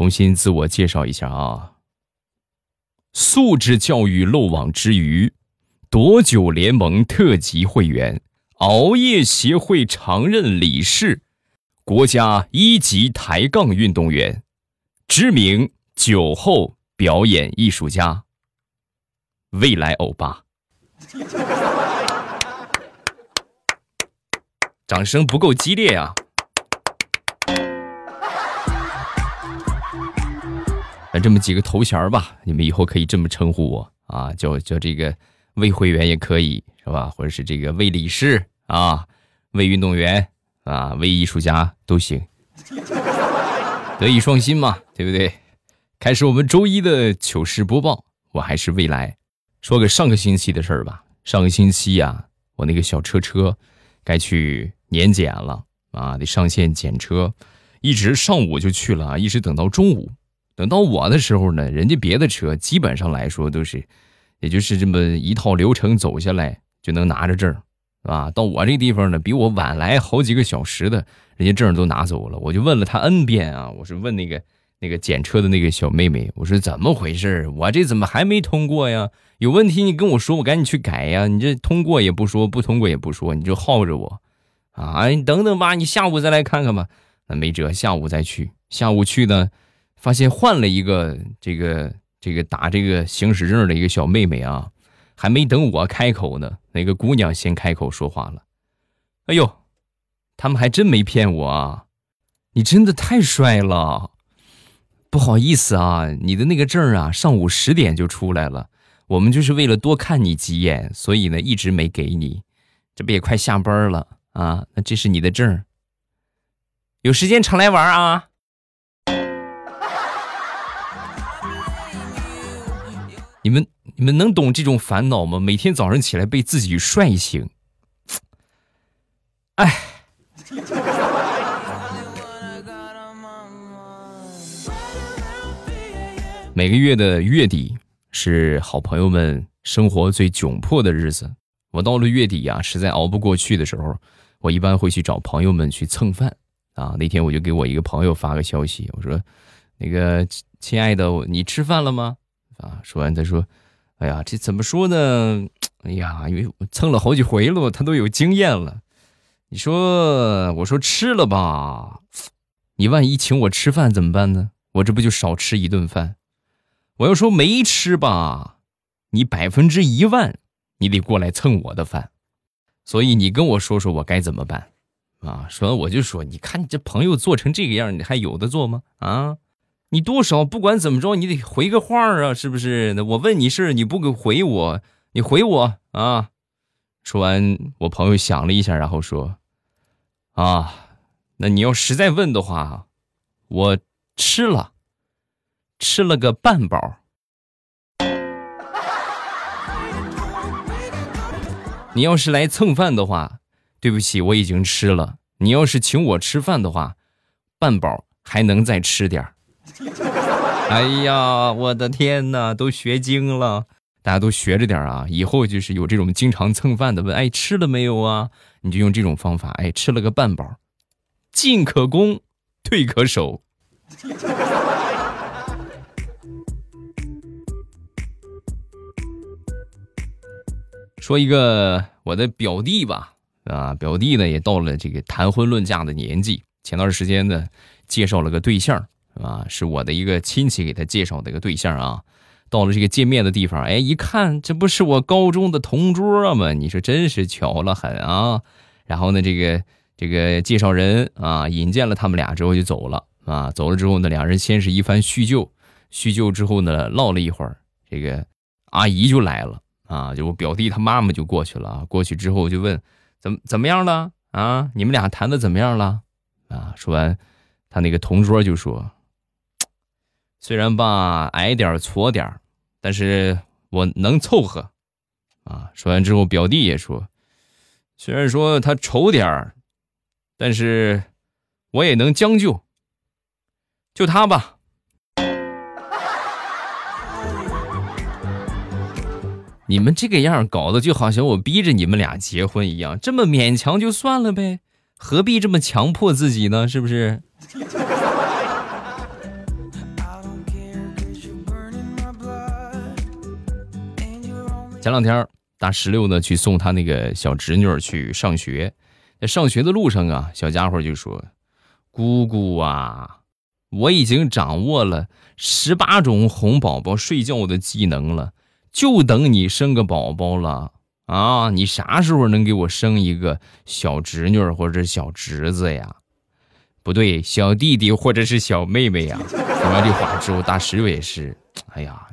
重新自我介绍一下啊。素质教育漏网之鱼，夺酒联盟特级会员，熬夜协会常任理事，国家一级抬杠运动员，知名酒后表演艺术家，未来欧巴。掌声不够激烈啊！这么几个头衔吧，你们以后可以这么称呼我啊，叫叫这个魏会员也可以是吧？或者是这个魏理事啊，魏运动员啊，魏艺术家都行，德艺双馨嘛，对不对？开始我们周一的糗事播报，我还是未来，说个上个星期的事儿吧。上个星期呀，我那个小车车该去。年检了啊，得上线检车，一直上午就去了，一直等到中午，等到我的时候呢，人家别的车基本上来说都是，也就是这么一套流程走下来就能拿着证，是吧？到我这地方呢，比我晚来好几个小时的，人家证都拿走了。我就问了他 N 遍啊，我是问那个那个检车的那个小妹妹，我说怎么回事？我这怎么还没通过呀？有问题你跟我说，我赶紧去改呀。你这通过也不说，不通过也不说，你就耗着我。啊，你等等吧，你下午再来看看吧。那没辙，下午再去。下午去呢，发现换了一个这个这个打这个行驶证的一个小妹妹啊，还没等我开口呢，那个姑娘先开口说话了。哎呦，他们还真没骗我啊！你真的太帅了。不好意思啊，你的那个证啊，上午十点就出来了，我们就是为了多看你几眼，所以呢一直没给你。这不也快下班了。啊，那这是你的证有时间常来玩啊！你们你们能懂这种烦恼吗？每天早上起来被自己帅醒，哎。每个月的月底是好朋友们生活最窘迫的日子。我到了月底呀，实在熬不过去的时候。我一般会去找朋友们去蹭饭啊。那天我就给我一个朋友发个消息，我说：“那个亲爱的，你吃饭了吗？”啊，说完他说：“哎呀，这怎么说呢？哎呀，因为我蹭了好几回了，他都有经验了。你说，我说吃了吧，你万一请我吃饭怎么办呢？我这不就少吃一顿饭？我要说没吃吧，你百分之一万，你得过来蹭我的饭。”所以你跟我说说我该怎么办，啊？说完我就说，你看你这朋友做成这个样，你还有的做吗？啊？你多少不管怎么着，你得回个话啊，是不是？那我问你事你不给回我，你回我啊？说完，我朋友想了一下，然后说，啊，那你要实在问的话，我吃了，吃了个半饱。你要是来蹭饭的话，对不起，我已经吃了。你要是请我吃饭的话，半饱还能再吃点儿。哎呀，我的天哪，都学精了，大家都学着点啊！以后就是有这种经常蹭饭的问，哎，吃了没有啊？你就用这种方法，哎，吃了个半饱，进可攻，退可守。说一个我的表弟吧，啊，表弟呢也到了这个谈婚论嫁的年纪。前段时间呢，介绍了个对象，啊，是我的一个亲戚给他介绍的一个对象啊。到了这个见面的地方，哎，一看这不是我高中的同桌吗？你说真是巧了很啊。然后呢，这个这个介绍人啊，引荐了他们俩之后就走了啊。走了之后呢，两人先是一番叙旧，叙旧之后呢，唠了一会儿，这个阿姨就来了。啊，就我表弟他妈妈就过去了，过去之后就问，怎么怎么样了啊？你们俩谈的怎么样了？啊，说完，他那个同桌就说，虽然吧矮点矬点但是我能凑合。啊，说完之后，表弟也说，虽然说他丑点儿但是我也能将就，就他吧。你们这个样搞得就好像我逼着你们俩结婚一样，这么勉强就算了呗，何必这么强迫自己呢？是不是？前两天大石榴呢去送他那个小侄女去上学，在上学的路上啊，小家伙就说：“姑姑啊，我已经掌握了十八种哄宝宝睡觉的技能了，就等你生个宝宝了啊！你啥时候能给我生一个小侄女或者小侄子呀？不对，小弟弟或者是小妹妹呀？” 说完这话之后，大石榴也是，哎呀。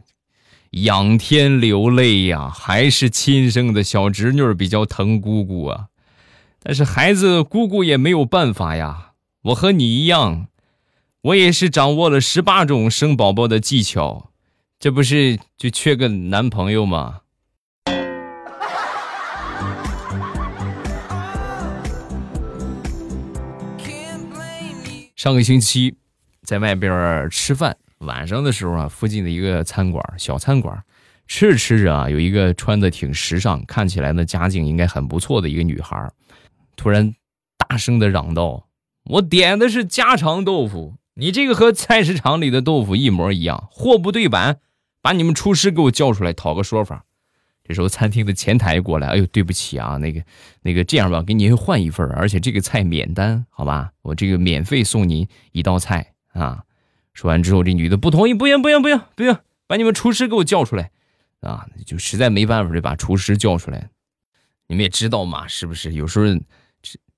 仰天流泪呀，还是亲生的小侄女比较疼姑姑啊。但是孩子姑姑也没有办法呀。我和你一样，我也是掌握了十八种生宝宝的技巧，这不是就缺个男朋友吗？上个星期在外边吃饭。晚上的时候啊，附近的一个餐馆，小餐馆，吃着吃着啊，有一个穿的挺时尚，看起来呢家境应该很不错的一个女孩，突然大声的嚷道：“我点的是家常豆腐，你这个和菜市场里的豆腐一模一样，货不对版，把你们厨师给我叫出来讨个说法。”这时候餐厅的前台过来，哎呦，对不起啊，那个那个这样吧，给您换一份，而且这个菜免单，好吧，我这个免费送您一道菜啊。说完之后，这女的不同意，不行，不行，不行，不行，把你们厨师给我叫出来，啊，就实在没办法，就把厨师叫出来。你们也知道嘛，是不是？有时候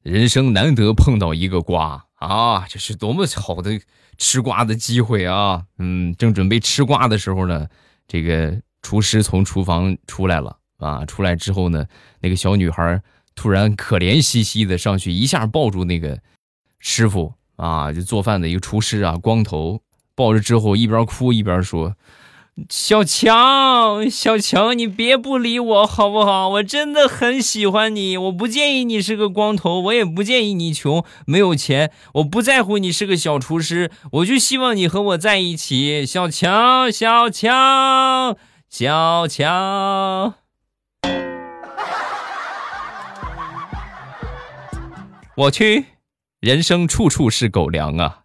人生难得碰到一个瓜啊，这是多么好的吃瓜的机会啊！嗯，正准备吃瓜的时候呢，这个厨师从厨房出来了啊，出来之后呢，那个小女孩突然可怜兮兮的上去，一下抱住那个师傅啊，就做饭的一个厨师啊，光头。抱着之后，一边哭一边说：“小强，小强，你别不理我好不好？我真的很喜欢你，我不介意你是个光头，我也不介意你穷没有钱，我不在乎你是个小厨师，我就希望你和我在一起。小强，小强，小强，我去，人生处处是狗粮啊！”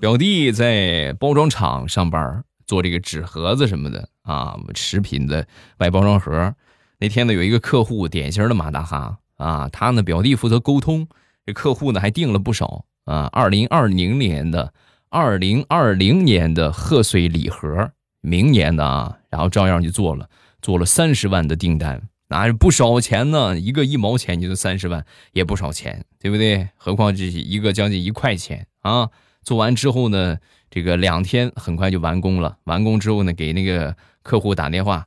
表弟在包装厂上班，做这个纸盒子什么的啊，食品的外包装盒。那天呢，有一个客户典型的马大哈啊，他呢表弟负责沟通，这客户呢还订了不少啊。二零二零年的二零二零年的贺岁礼盒，明年的啊，然后照样就做了，做了三十万的订单，那不少钱呢，一个一毛钱，你就三十万也不少钱，对不对？何况这是一个将近一块钱啊。做完之后呢，这个两天很快就完工了。完工之后呢，给那个客户打电话，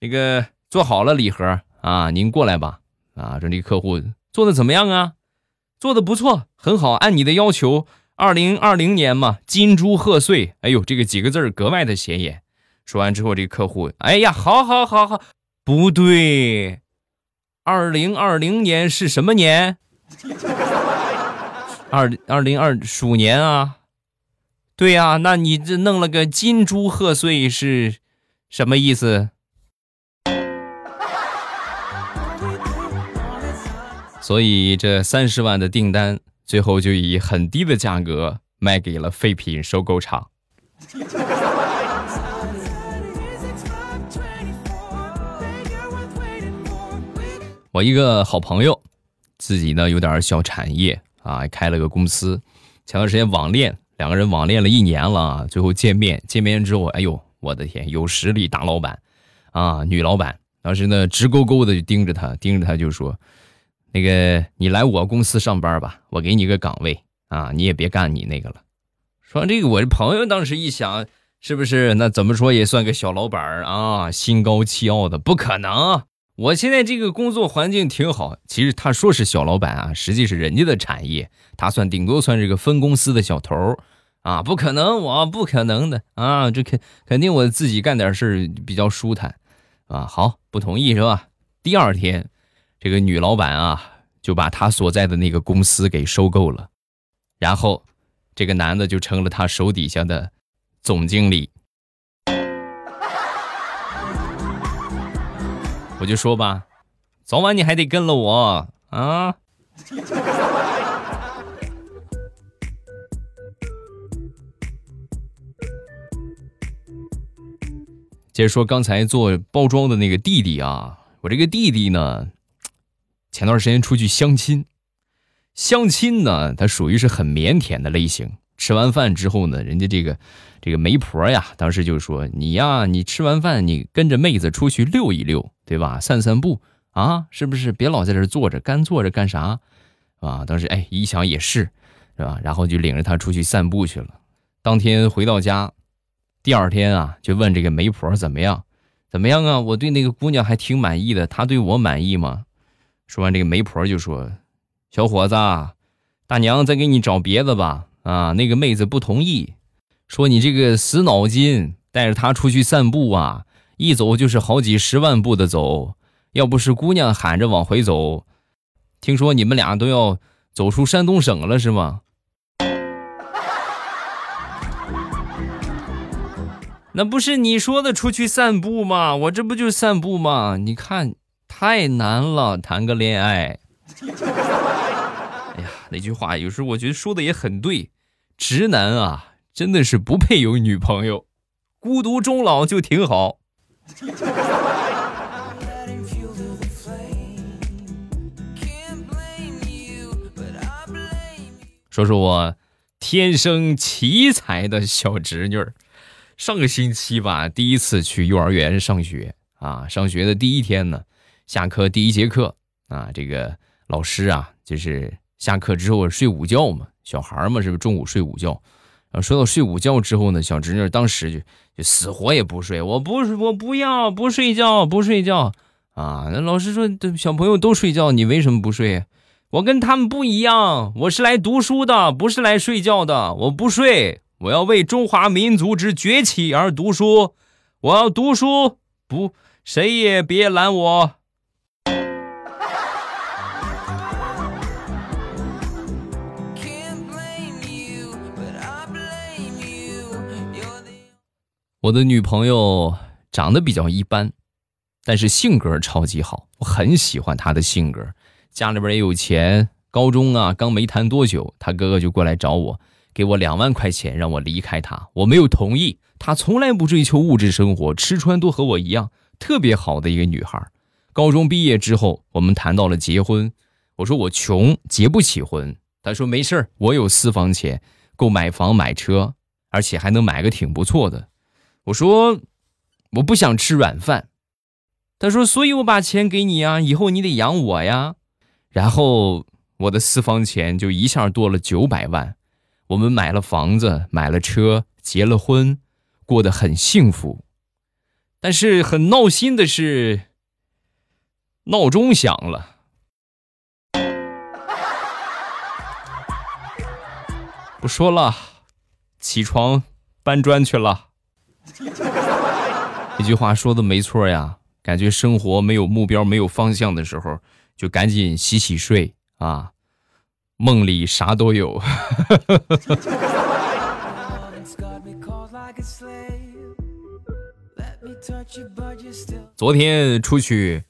那个做好了礼盒啊，您过来吧。啊，说那客户做的怎么样啊？做的不错，很好，按你的要求，二零二零年嘛，金猪贺岁。哎呦，这个几个字格外的显眼。说完之后，这个客户，哎呀，好好好好，不对，二零二零年是什么年？二二零二鼠年啊。对呀，那你这弄了个金猪贺岁是什么意思？所以这三十万的订单最后就以很低的价格卖给了废品收购厂。我一个好朋友，自己呢有点小产业啊，开了个公司，前段时间网恋。两个人网恋了一年了，最后见面，见面之后，哎呦，我的天，有实力大老板，啊，女老板当时呢直勾勾的就盯着他，盯着他就说：“那个你来我公司上班吧，我给你个岗位啊，你也别干你那个了。”说这个，我这朋友当时一想，是不是？那怎么说也算个小老板啊，心高气傲的，不可能。我现在这个工作环境挺好，其实他说是小老板啊，实际是人家的产业，他算顶多算是个分公司的小头啊，不可能，我不可能的啊，这肯肯定我自己干点事比较舒坦啊，好，不同意是吧？第二天，这个女老板啊就把他所在的那个公司给收购了，然后这个男的就成了他手底下的总经理。我就说吧，早晚你还得跟了我啊！接着说刚才做包装的那个弟弟啊，我这个弟弟呢，前段时间出去相亲，相亲呢，他属于是很腼腆的类型。吃完饭之后呢，人家这个这个媒婆呀，当时就说：“你呀，你吃完饭你跟着妹子出去溜一溜，对吧？散散步啊，是不是？别老在这坐着，干坐着干啥？啊？”当时哎，一想也是，是吧？然后就领着他出去散步去了。当天回到家，第二天啊，就问这个媒婆怎么样？怎么样啊？我对那个姑娘还挺满意的，她对我满意吗？说完，这个媒婆就说：“小伙子，大娘再给你找别的吧。”啊，那个妹子不同意，说你这个死脑筋，带着她出去散步啊，一走就是好几十万步的走，要不是姑娘喊着往回走，听说你们俩都要走出山东省了，是吗？那不是你说的出去散步吗？我这不就散步吗？你看，太难了，谈个恋爱。哎呀，那句话有时候我觉得说的也很对，直男啊，真的是不配有女朋友，孤独终老就挺好。说说我天生奇才的小侄女儿，上个星期吧，第一次去幼儿园上学啊，上学的第一天呢，下课第一节课啊，这个老师啊，就是。下课之后睡午觉嘛，小孩嘛，是不是中午睡午觉？然后说到睡午觉之后呢，小侄女当时就就死活也不睡，我不是我不要不睡觉不睡觉啊！那老师说，小朋友都睡觉，你为什么不睡？我跟他们不一样，我是来读书的，不是来睡觉的。我不睡，我要为中华民族之崛起而读书，我要读书，不，谁也别拦我。我的女朋友长得比较一般，但是性格超级好，我很喜欢她的性格。家里边也有钱，高中啊刚没谈多久，她哥哥就过来找我，给我两万块钱让我离开她，我没有同意。她从来不追求物质生活，吃穿都和我一样，特别好的一个女孩。高中毕业之后，我们谈到了结婚，我说我穷，结不起婚。她说没事我有私房钱，够买房买车，而且还能买个挺不错的。我说，我不想吃软饭。他说，所以我把钱给你啊，以后你得养我呀。然后我的私房钱就一下多了九百万，我们买了房子，买了车，结了婚，过得很幸福。但是很闹心的是，闹钟响了，不说了，起床搬砖去了。这句话说的没错呀，感觉生活没有目标、没有方向的时候，就赶紧洗洗睡啊，梦里啥都有。昨天出去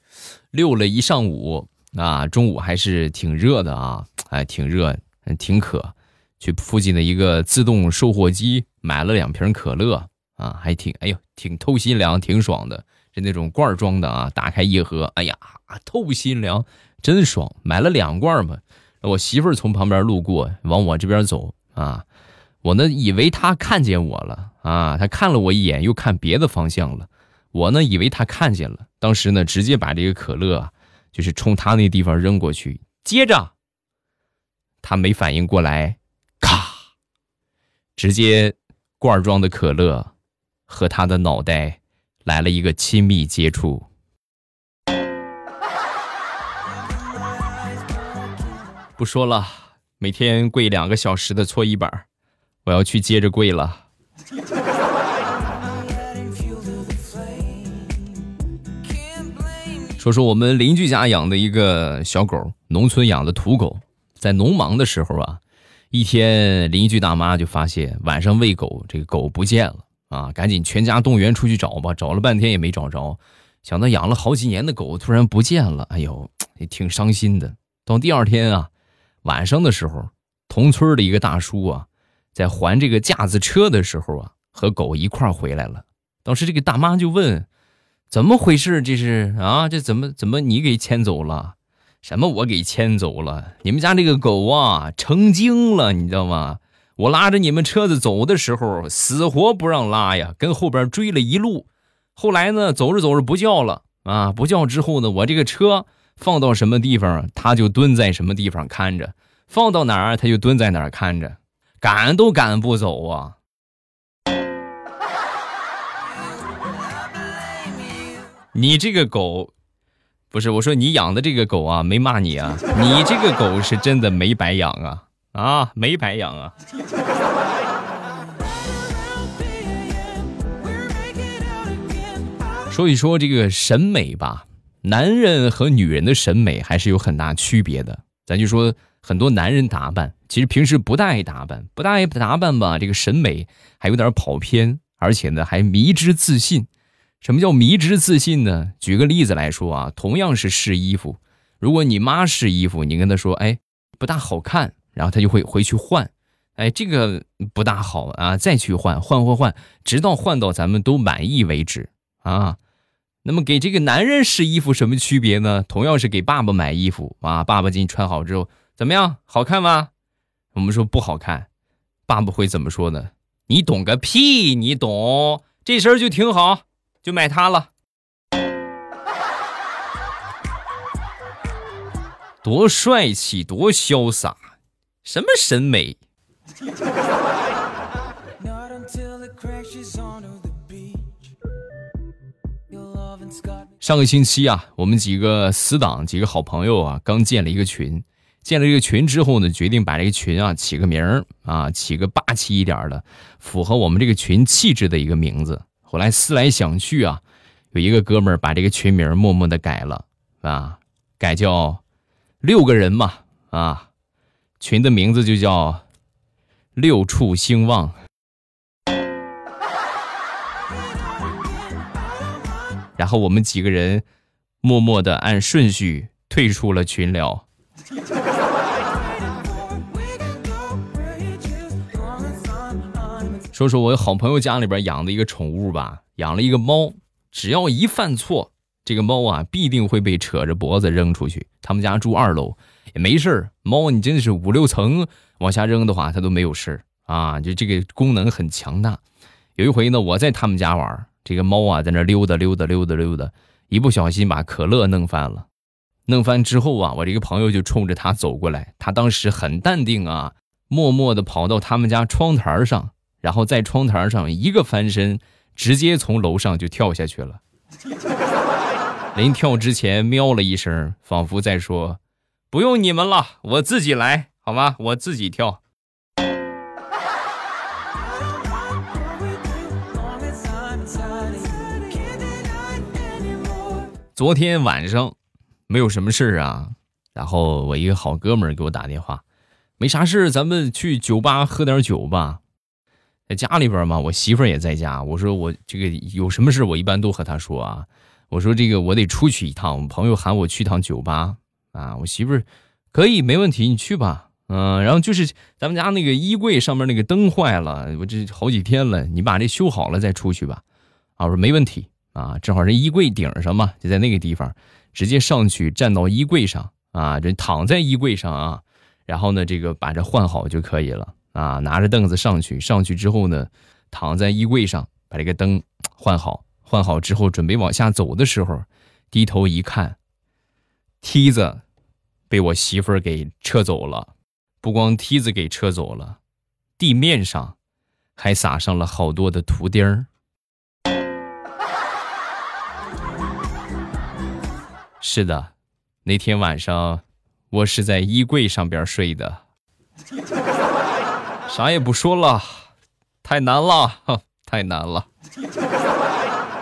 溜了一上午啊，中午还是挺热的啊，哎，挺热，挺渴，去附近的一个自动售货机买了两瓶可乐。啊，还挺，哎呦，挺透心凉，挺爽的，是那种罐装的啊。打开一喝，哎呀，透心凉，真爽。买了两罐嘛。我媳妇儿从旁边路过，往我这边走啊。我呢，以为她看见我了啊，她看了我一眼，又看别的方向了。我呢，以为她看见了，当时呢，直接把这个可乐啊，就是冲她那地方扔过去。接着，她没反应过来，咔，直接罐装的可乐。和他的脑袋来了一个亲密接触。不说了，每天跪两个小时的搓衣板，我要去接着跪了。说说我们邻居家养的一个小狗，农村养的土狗，在农忙的时候啊，一天邻居大妈就发现晚上喂狗，这个狗不见了。啊，赶紧全家动员出去找吧！找了半天也没找着，想到养了好几年的狗突然不见了，哎呦，也挺伤心的。到第二天啊，晚上的时候，同村的一个大叔啊，在还这个架子车的时候啊，和狗一块回来了。当时这个大妈就问：“怎么回事？这是啊？这怎么怎么你给牵走了？什么我给牵走了？你们家这个狗啊成精了，你知道吗？我拉着你们车子走的时候，死活不让拉呀，跟后边追了一路。后来呢，走着走着不叫了啊，不叫之后呢，我这个车放到什么地方，它就蹲在什么地方看着；放到哪儿，它就蹲在哪儿看着，赶都赶不走啊。”你这个狗，不是我说你养的这个狗啊，没骂你啊，你这个狗是真的没白养啊。啊，没白养啊。说一说这个审美吧，男人和女人的审美还是有很大区别的。咱就说很多男人打扮，其实平时不大爱打扮，不大爱打扮吧，这个审美还有点跑偏，而且呢还迷之自信。什么叫迷之自信呢？举个例子来说啊，同样是试衣服，如果你妈试衣服，你跟她说，哎，不大好看，然后她就会回去换，哎，这个不大好啊，再去换，换换换，直到换到咱们都满意为止啊。那么给这个男人试衣服什么区别呢？同样是给爸爸买衣服啊，爸爸给你穿好之后怎么样？好看吗？我们说不好看，爸爸会怎么说呢？你懂个屁，你懂，这身就挺好。就买它了，多帅气，多潇洒，什么审美？上个星期啊，我们几个死党、几个好朋友啊，刚建了一个群。建了这个群之后呢，决定把这个群啊起个名儿啊，起个霸气一点的，符合我们这个群气质的一个名字。后来思来想去啊，有一个哥们儿把这个群名默默的改了啊，改叫六个人嘛啊，群的名字就叫六处兴旺。然后我们几个人默默的按顺序退出了群聊。说说我好朋友家里边养的一个宠物吧，养了一个猫，只要一犯错，这个猫啊必定会被扯着脖子扔出去。他们家住二楼，也没事儿。猫你真的是五六层往下扔的话，它都没有事儿啊，就这个功能很强大。有一回呢，我在他们家玩，这个猫啊在那溜达溜达溜达溜达，一不小心把可乐弄翻了。弄翻之后啊，我这个朋友就冲着他走过来，他当时很淡定啊，默默地跑到他们家窗台上。然后在窗台上一个翻身，直接从楼上就跳下去了。临跳之前喵了一声，仿佛在说：“不用你们了，我自己来，好吗？我自己跳。”昨天晚上没有什么事啊，然后我一个好哥们儿给我打电话，没啥事咱们去酒吧喝点酒吧。在家里边嘛，我媳妇儿也在家。我说我这个有什么事，我一般都和她说啊。我说这个我得出去一趟，我朋友喊我去趟酒吧啊。我媳妇儿可以没问题，你去吧。嗯，然后就是咱们家那个衣柜上面那个灯坏了，我这好几天了，你把这修好了再出去吧。啊，我说没问题啊，正好这衣柜顶上嘛，就在那个地方，直接上去站到衣柜上啊，这躺在衣柜上啊，然后呢，这个把这换好就可以了。啊，拿着凳子上去，上去之后呢，躺在衣柜上，把这个灯换好，换好之后，准备往下走的时候，低头一看，梯子被我媳妇儿给撤走了，不光梯子给撤走了，地面上还撒上了好多的图钉儿。是的，那天晚上我是在衣柜上边睡的。啥也不说了，太难了，太难了。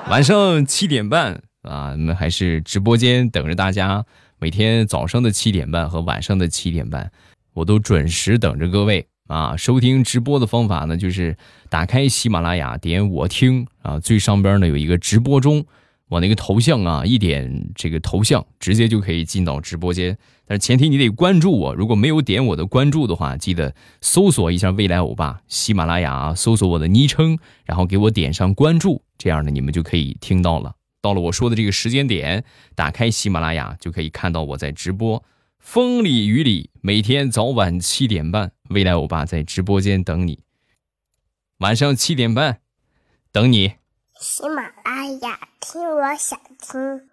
晚上七点半啊，我们还是直播间等着大家。每天早上的七点半和晚上的七点半，我都准时等着各位啊。收听直播的方法呢，就是打开喜马拉雅，点我听啊，最上边呢有一个直播中。我那个头像啊，一点这个头像，直接就可以进到直播间。但是前提你得关注我，如果没有点我的关注的话，记得搜索一下未来欧巴，喜马拉雅搜索我的昵称，然后给我点上关注。这样呢，你们就可以听到了。到了我说的这个时间点，打开喜马拉雅就可以看到我在直播，风里雨里，每天早晚七点半，未来欧巴在直播间等你。晚上七点半，等你。喜马拉雅听，我想听。